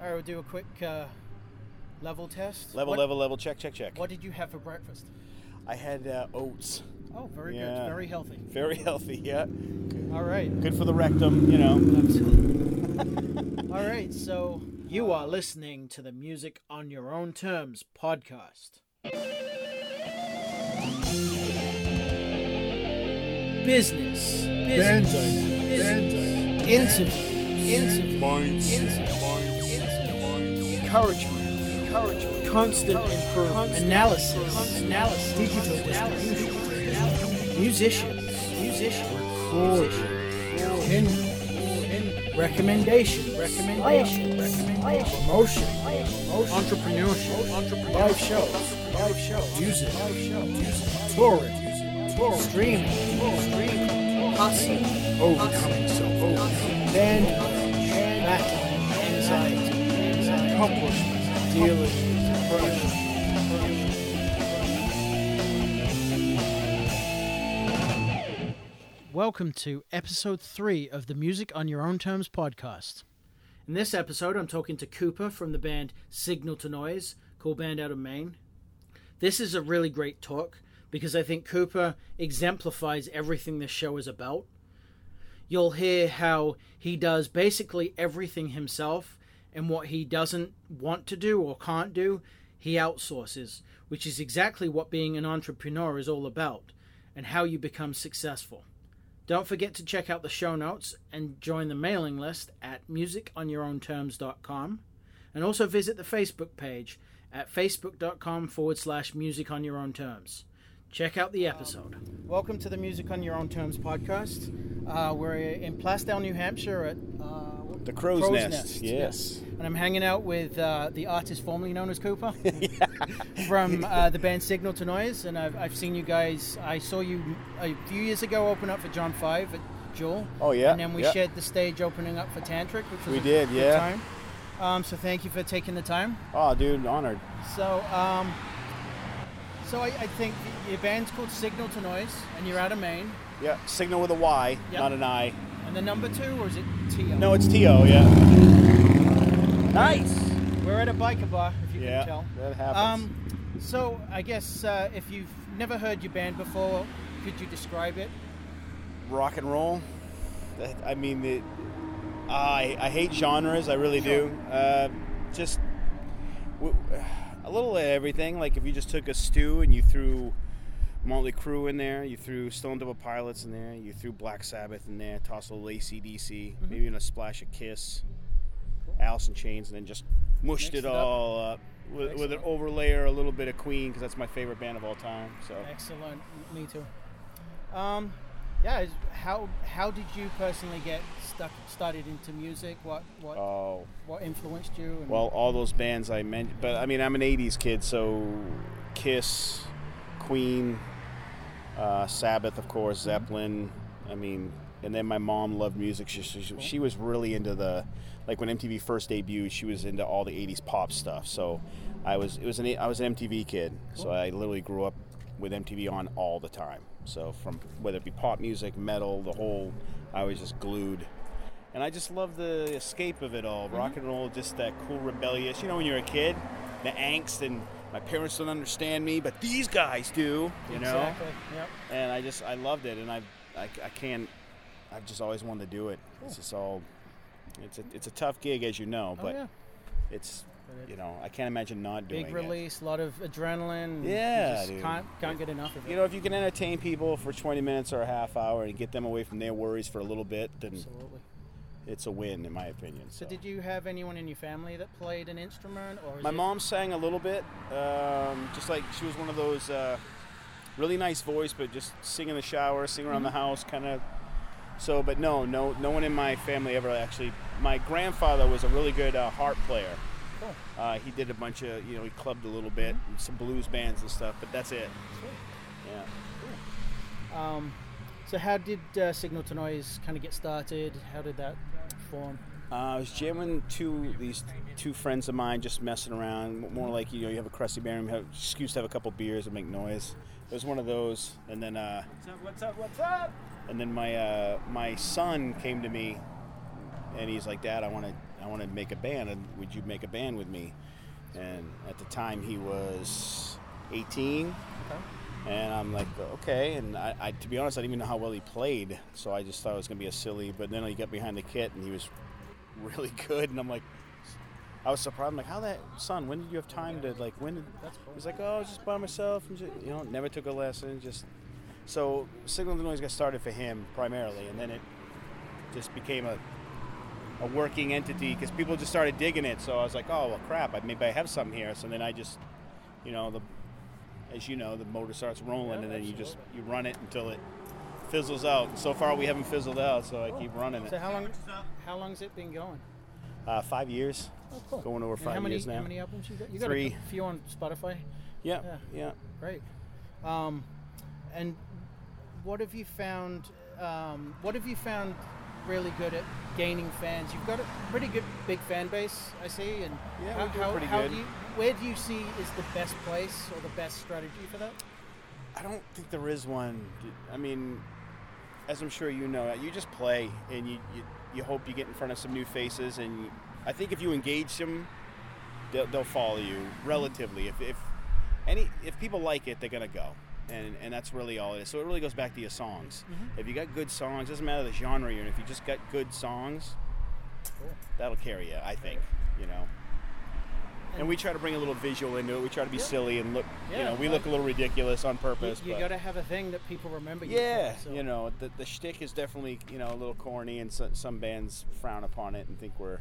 All right, we'll do a quick uh, level test. Level, What- level, level. Check, check, check. What did you have for breakfast? I had uh, oats. Oh, very Yeah. good. Very healthy. Very healthy. Yeah. All right. Good for the rectum. You know. Absolutely. All right, so you are listening to the Music on Your Own Terms podcast. Business, business, business, interview, interview, interview, encouragement, encouragement, constant improvement, analysis, analysis, digital distribution, musicians, musicians, recording, opinion, recommendation, recommendation, recommendation, promotion, entrepreneurship, entrepreneurship, live show, live show, music, music, touring, touring, streaming, streaming, hustling, overcoming self, overcoming, band, battle, anxiety, dealing. Welcome to episode three of the Music on Your Own Terms podcast. In this episode, I'm talking to Cooper from the band Sygnal to Noise, cool band out of Maine. This is a really great talk because I think Cooper exemplifies everything this show is about. You'll hear how he does basically everything himself, and what he doesn't want to do or can't do, he outsources, which is exactly what being an entrepreneur is all about, and how you become successful. Don't forget to check out the show notes and join the mailing list at musiconyourownterms.com. And also visit the Facebook page at facebook.com forward slash music on your own terms. Check out the episode. Welcome to the Music on Your Own Terms podcast. Uh, we're in Plaistow, New Hampshire at uh, The crow's, Crow's nest. Nest, Yes. and I'm hanging out with uh, the artist formerly known as Cooper from uh, the band Sygnal to Noise. And I've, I've seen you guys, I saw you a few years ago open up for John Five at Jewel. Oh, yeah, And then we yeah. shared the stage opening up for Tantric, which was We a did, good yeah. time. Um, so thank you for taking the time. Oh, dude, honored. So, um, so I, I think your band's called Sygnal to Noise, and you're out of Maine. Yeah. Signal with a Y, Yep. not an I. And the number two, or is it T-O? No, it's T O. Yeah. Nice. We're at a biker bar, if you Yeah. can tell. That happens. Um, so I guess uh, if you've never heard your band before, could you describe it? rock and roll. I mean, the, I I hate genres. I really do. Uh, just w- a little of everything. Like if you just took a stew and you threw Motley Crue in there, you threw Stone Temple Pilots in there, you threw Black Sabbath in there, toss a little ACDC, Mm-hmm. maybe even a splash of Kiss, Alice in Chains, and then just mushed Mixed it it up. all up. With, with an overlay or a little bit of Queen because that's my favorite band of all time. So Excellent. Me too. Um, yeah. is- How how did you personally get stuck started into music? What what oh, what influenced you? And Well, all those bands I mentioned, but I mean, I'm an '80s kid, so Kiss, Queen, uh, Sabbath, of course, Zeppelin. I mean, and then my mom loved music. She, she, she was really into the, like when MTV first debuted, she was into all the '80s pop stuff. So I was, it was an, I was an MTV kid. So I literally grew up with MTV on all the time. So from whether it be pop music, metal, the whole, I was just glued. And I just love the escape of it all. Mm-hmm. Rock and roll, just that cool, rebellious. You know, when you're a kid, the angst and my parents don't understand me, but these guys do. You know, Exactly. Yep. and I just I loved it, and I I, I can't. I've just always wanted to do it. It's just all. It's a it's a tough gig, as you know, Oh but yeah. it's you know I can't imagine not doing it. Big it. release, a lot of adrenaline. Yeah, just dude. Can't can't get enough of it. You know, if you can entertain people for 20 minutes or a half hour and get them away from their worries for a little bit, then Absolutely. it's a win, in my opinion. So did you have anyone in your family that played an instrument, or My it- mom sang a little bit, um, just like she was one of those uh, really nice voice, but just sing in the shower, sing around the house, kind of. So, but no, no, no one in my family ever actually. My grandfather was a really good uh, harp player. Cool. Uh, he did a bunch of, you know, he clubbed a little bit, some blues bands and stuff, but that's it. Yeah. Um, so how did uh, Sygnal to Noise kind of get started? How did that form? Uh, I was jamming two these two friends of mine, just messing around. More like you know, you have a crusty bear, and you have excuse to have a couple beers and make noise. It was one of those, and then uh, What's up? What's up? What's up? and then my uh, my son came to me, and he's like, "Dad, I want to I want to make a band, and would you make a band with me? And at the time, he was 18, Okay. and I'm like, okay. And I, I, to be honest, I didn't even know how well he played, so I just thought it was gonna be a silly. But then he got behind the kit, and he was really good, and I'm like. I was surprised. I'm like, how that son? When did you have oh, time to like? When did? Cool. He's like, oh, I was just by myself. And just, you know, never took a lesson. Just so Sygnal to Noise got started for him primarily, and then it just became a a working entity because people just started digging it. So I was like, oh well, crap. I, maybe I have something here. So then I just, you know, the as you know, the motor starts rolling, and then you just you run it until it fizzles out. So far, we haven't fizzled out, so I keep running it. So how long? How long's it been going? Uh, five years, Oh, cool. going over And five how many, years now. How many albums you got? You got Three. a few on Spotify. Yeah, Yeah. yeah. Great. Um, and what have you found? Um, what have you found really good at gaining fans? You've got a pretty good big fan base, I see. And Yeah, how, we do how, pretty how good. Do you, where do you see is the best place or the best strategy for that? I don't think there is one. I mean, as I'm sure you know, you just play and you, you, you hope you get in front of some new faces. And you, I think if you engage them, they'll, they'll follow you relatively. If, if any if people like it, they're gonna go. And, and that's really all it is. So it really goes back to your songs. Mm-hmm. If you got good songs, doesn't matter the genre you're in. If you just got good songs, Cool. that'll carry you. I think. You know. And we try to bring a little visual into it. We try to be Yeah. silly and look. yeah, you know, we I- look a little ridiculous on purpose. you but- got to have a thing that people remember. you yeah, for, so- you know, the the shtick is definitely you know a little corny, and so, some bands frown upon it and think we're.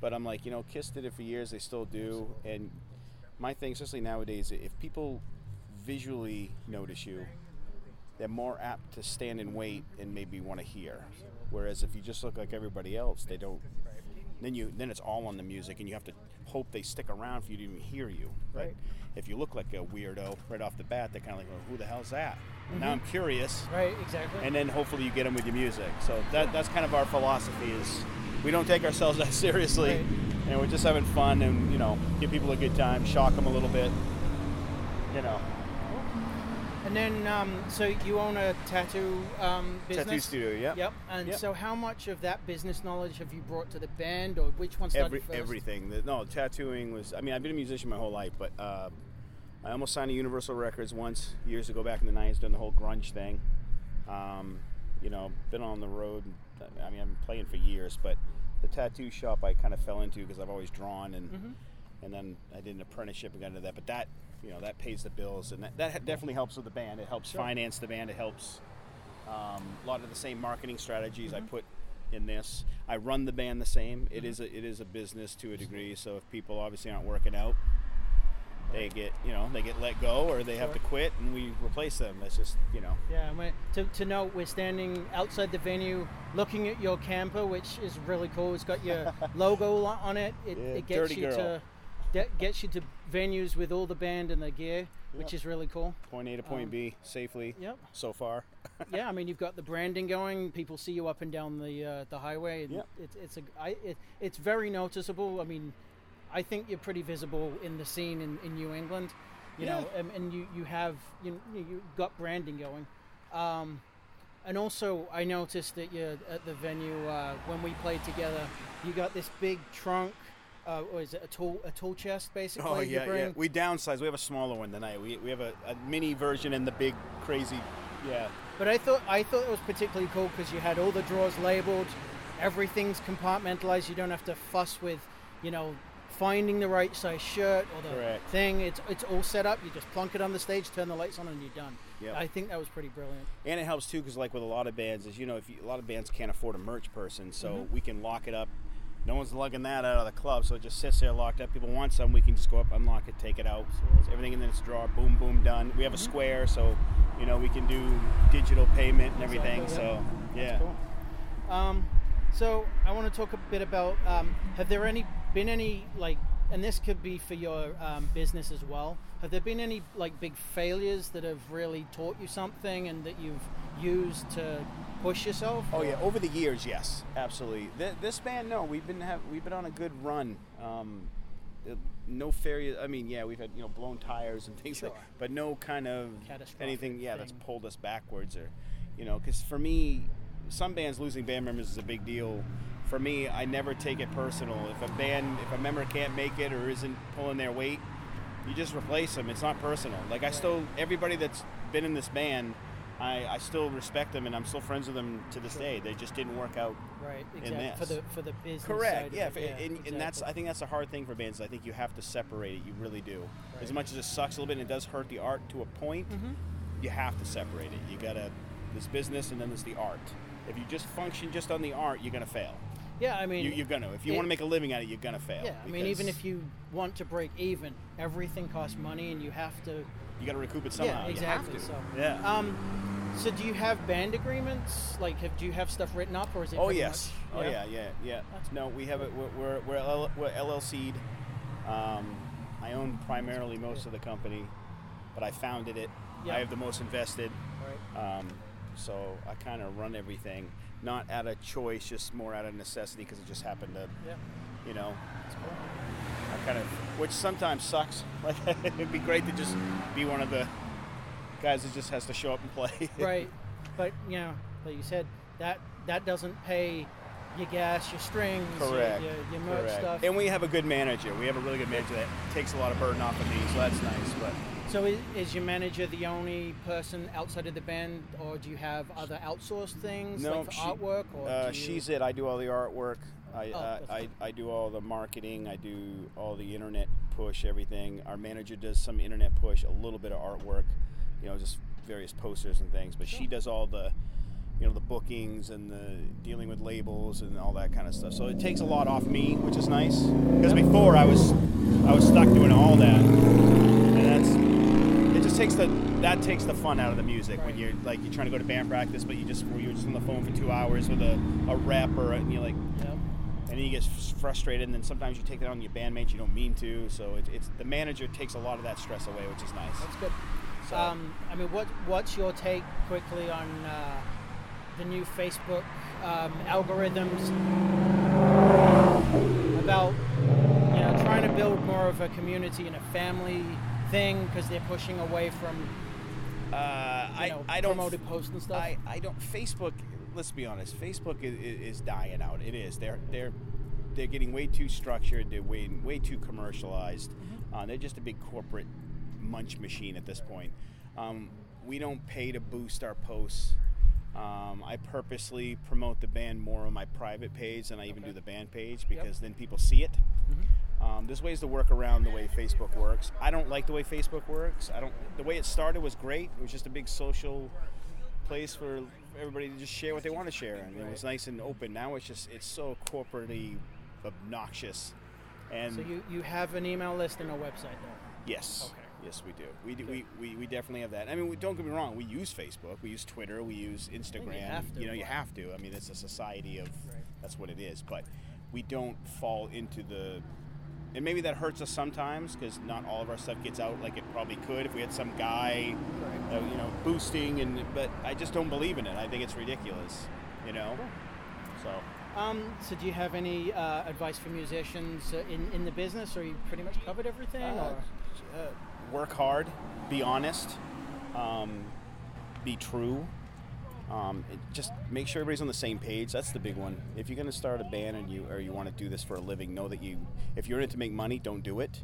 But I'm like, you know, Kiss did it for years; they still do. And my thing, especially nowadays, if people visually notice you, they're more apt to stand and wait and maybe want to hear. Whereas if you just look like everybody else, they don't. Then you then it's all on the music, and you have to hope they stick around for you to even hear you. But Right. if you look like a weirdo right off the bat, they're kind of like, well, "Who the hell's that?" Now mm-hmm. I'm curious Right. Exactly. and then hopefully you get them with your music. So that, that's kind of our philosophy is we don't take ourselves that seriously, Right. and we're just having fun and you know give people a good time, shock them a little bit. You know, And then, um, so you own a tattoo um, business. tattoo studio. Yep. Yep. And Yep. so, how much of that business knowledge have you brought to the band, or which one started Every, first? everything. The- No, tattooing was. I mean, I've been a musician my whole life, but uh, I almost signed to Universal Records once years ago, back in the '90s, doing the whole grunge thing. Um, you know, been on the road. I mean, I've been playing for years, but the tattoo shop I kind of fell into because I've always drawn, and Mhm. and then I did an apprenticeship and got into that. But that, you know, that pays the bills, and that, that definitely helps with the band. It helps Sure. finance the band. It helps um, a lot of the same marketing strategies Mm-hmm. I put in this. I run the band the same. It is a it is a business to a degree. So if people obviously aren't working out, they get you know they get let go or they have to quit, and we replace them. That's just you know. Yeah, to, to note, we're standing outside the venue looking at your camper, which is really cool. It's got your logo on it. It, Yeah, it gets dirty you girl. to de- gets you to venues with all the band and the gear, which Yep. is really cool. Point A to point Um, B safely Yep. so far. yeah, I mean you've got the branding going. People see you up and down the uh, the highway. And Yep. It's it's a I, it, it's very noticeable. I mean, I think you're pretty visible in the scene in, in New England. You know, and, and you you have you you got branding going. Um, and also, I noticed that you at the venue uh, when we played together, you got this big trunk. Uh, or is it a tool a tool chest basically? Oh yeah, yeah. We downsized. We have a smaller one tonight. We, we have a, a mini version and the big crazy. Yeah. But I thought I thought it was particularly cool because you had all the drawers labeled, everything's compartmentalized. You don't have to fuss with, you know, finding the right size shirt or the Correct. thing. It's it's all set up. You just plunk it on the stage, turn the lights on, and you're done. Yep. I think that was pretty brilliant. And it helps too because like with a lot of bands, as you know, if you, a lot of bands can't afford a merch person, so Mm-hmm. we can lock it up. No one's lugging that out of the club, so it just sits there locked up. People want some, we can just go up, unlock it, take it out. Everything in its drawer, boom, boom, done. We have a Mm-hmm. square, so you know we can do digital payment and everything. Exactly, So yeah. Cool. Um, so I want to talk a bit about um, have there any been any like, and this could be for your um, business as well. Have there been any like big failures that have really taught you something and that you've used to push yourself? Oh yeah, over the years, yes, absolutely. Th- this band, no, we've been have we've been on a good run. Um, no failure. I mean, yeah, we've had you know blown tires and things like, but no kind of anything. Yeah, that's pulled us backwards, or you know, because for me, some bands losing band members is a big deal. For me, I never take it personal. If a band, if a member can't make it or isn't pulling their weight, you just replace them. It's not personal. Like I still, everybody that's been in this band, I, I still respect them and I'm still friends with them to this day. They just didn't work out. Right, in exactly. For the for the business. Correct. side of Yeah, it, if- and, and that's I think that's a hard thing for bands. I think you have to separate it. You really do. As much as it sucks a little bit and it does hurt the art to a point, Mhm. you have to separate it. You gotta This business and then there's the art. If you just function just on the art, you're gonna fail. Yeah, I mean, You, you're gonna. If you it- want to make a living at it, you're gonna fail. yeah, I mean, even if you want to break even, everything costs money, and you have to. you gotta recoup it somehow. yeah, exactly. To. So, Yeah. um, so do you have band agreements? Like, have, do you have stuff written up, or is it? Oh yes. much- Oh yeah, yeah, yeah. That's No, we have it. We're we're, we're, L- we're LLC'd. Um, I own primarily most of the company, but I founded it. Yeah. I have the most invested. Right. Um, so I kind of run everything, not out of choice, just more out of necessity because it just happened to, Yeah. you know, cool. I kind of, which sometimes sucks. Like it'd be great to just be one of the guys that just has to show up and play. right. But you know, like you said, that that doesn't pay your gas, your strings, your- Correct. your, your merch Correct. stuff. And we have a good manager. We have a really good manager that takes a lot of burden off of me, so that's nice. But So is, is your manager the only person outside of the band, or do you have other outsourced things no, like for she- artwork? Or uh, you- she's it. I do all the artwork. I, Oh, uh, I. I do all the marketing. I do all the internet push, everything. Our manager does some internet push, a little bit of artwork, you know, just various posters and things. But she does all the, you know, the bookings and the dealing with labels and all that kind of stuff. So it takes a lot off me, which is nice. Because before I was, I was stuck doing all that, and that's it just takes the that takes the fun out of the music when you're like you're trying to go to band practice, but you just you're just on the phone for two hours with a, a rep or and you're like, Yep. and then you get frustrated, and then sometimes you take that on your bandmates you don't mean to. So it, it's the manager takes a lot of that stress away, which is nice. That's good. So- Um, I mean, what what's your take quickly on uh, the new Facebook um, algorithms about you know trying to build more of a community and a family thing because they're pushing away from Uh, I know I don't promoted posts and stuff. I, I don't Facebook. Let's be honest. Facebook is, is dying out. It is. They're they're they're getting way too structured. They're way way too commercialized. Uh, they're just a big corporate munch machine at this point. Um, we don't pay to boost our posts. Um, I purposely promote the band more on my private page than I even do the band page because then people see it. Um, there's ways to work around the way Facebook works. I don't like the way Facebook works. I don't. The way it started was great. It was just a big social place for everybody to just share what they want to share, and it was nice and open. Now it's just it's so corporately obnoxious. And so you, you have an email list and a website though. yes, Okay. yes, we do. We, do we, we we definitely have that. I mean, we, don't get me wrong. We use Facebook. We use Twitter. We use Instagram. have to. know, you have to. I mean, it's a society of Right. that's what it is. But we don't fall into the and maybe that hurts us sometimes because not all of our stuff gets out like it probably could if we had some guy, Right. uh, you know, boosting. And but I just don't believe in it. I think it's ridiculous, you know. So Um, so do you have any uh, advice for musicians uh, in, in the business, or you pretty much covered everything? Or? uh, work hard, be honest, um, be true. Um, just make sure everybody's on the same page. That's the big one. If you're going to start a band and you or you want to do this for a living, know that you if you're in it to make money, don't do it.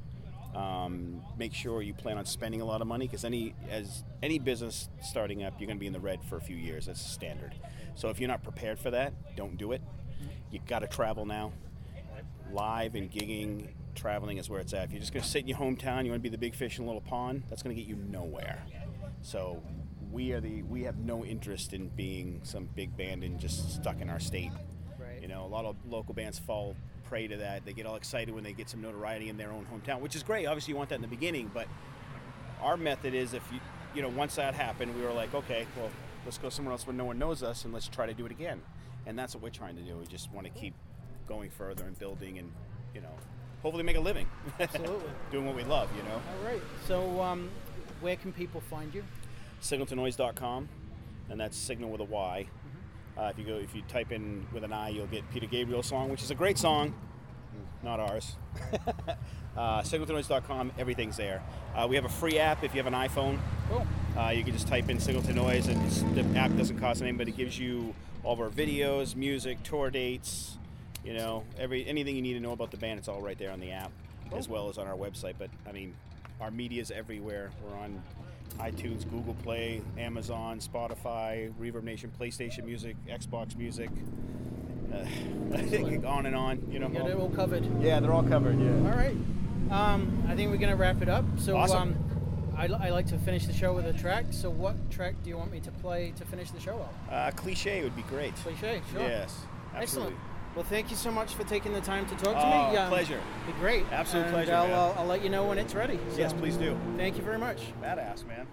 Um, make sure you plan on spending a lot of money because any as any business starting up, you're going to be in the red for a few years. That's standard. So if you're not prepared for that, don't do it. You got to travel now. Live and gigging, traveling is where it's at. If you're just going to sit in your hometown, you want to be the big fish in a little pond. That's going to get you nowhere. So we are the we have no interest in being some big band and just stuck in our state. Right. You know, a lot of local bands fall prey to that. They get all excited when they get some notoriety in their own hometown, which is great. Obviously, you want that in the beginning, but our method is if you you know once that happened, we were like, okay, well, let's go somewhere else where no one knows us and let's try to do it again. And that's what we're trying to do. We just want to keep going further and building and you know hopefully make a living Absolutely. doing what we love. You know, All right. So um, where can people find you? sygnaltonoise.com, and that's signal with a Y. Mm-hmm. Uh, if you go, if you type in with an I, you'll get Peter Gabriel's song, which is a great song, not ours. uh, sygnaltonoise.com, everything's there. Uh, we have a free app if you have an iPhone. Cool. Uh, you can just type in Sygnal to Noise, and the app doesn't cost anything, but it gives you all of our videos, music, tour dates. You know, every anything you need to know about the band, it's all right there on the app, as well as on our website. But I mean, our media's everywhere. We're on iTunes, Google Play, Amazon, Spotify, Reverb Nation, PlayStation Music, Xbox Music. Uh, on and on. You know, got it all covered. yeah, they're all covered. Yeah. All right. Um, I think we're going to wrap it up. So Awesome. um, I, I like to finish the show with a track. So what track do you want me to play to finish the show off? Uh, cliche would be great. Cliche, sure. Yes, absolutely. Excellent. Well, thank you so much for taking the time to talk to Oh, me. Um, pleasure. Be great. Absolute And pleasure, I'll. I'll, I'll let you know when it's ready. So, Yes, please do. Thank you very much. Badass, man.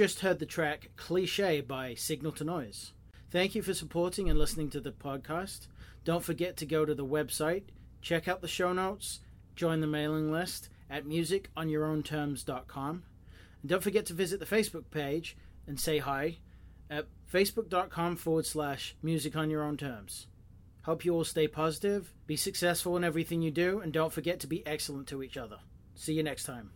Just heard the track Cliche by Sygnal to Noise. Thank you for supporting and listening to the podcast. Don't forget to go to the website, check out the show notes, join the mailing list at musiconyourownterms.com. And don't forget to visit the Facebook page and say hi at facebook.com forward slash music on your own terms. Hope you all stay positive, be successful in everything you do, and don't forget to be excellent to each other. See you next time.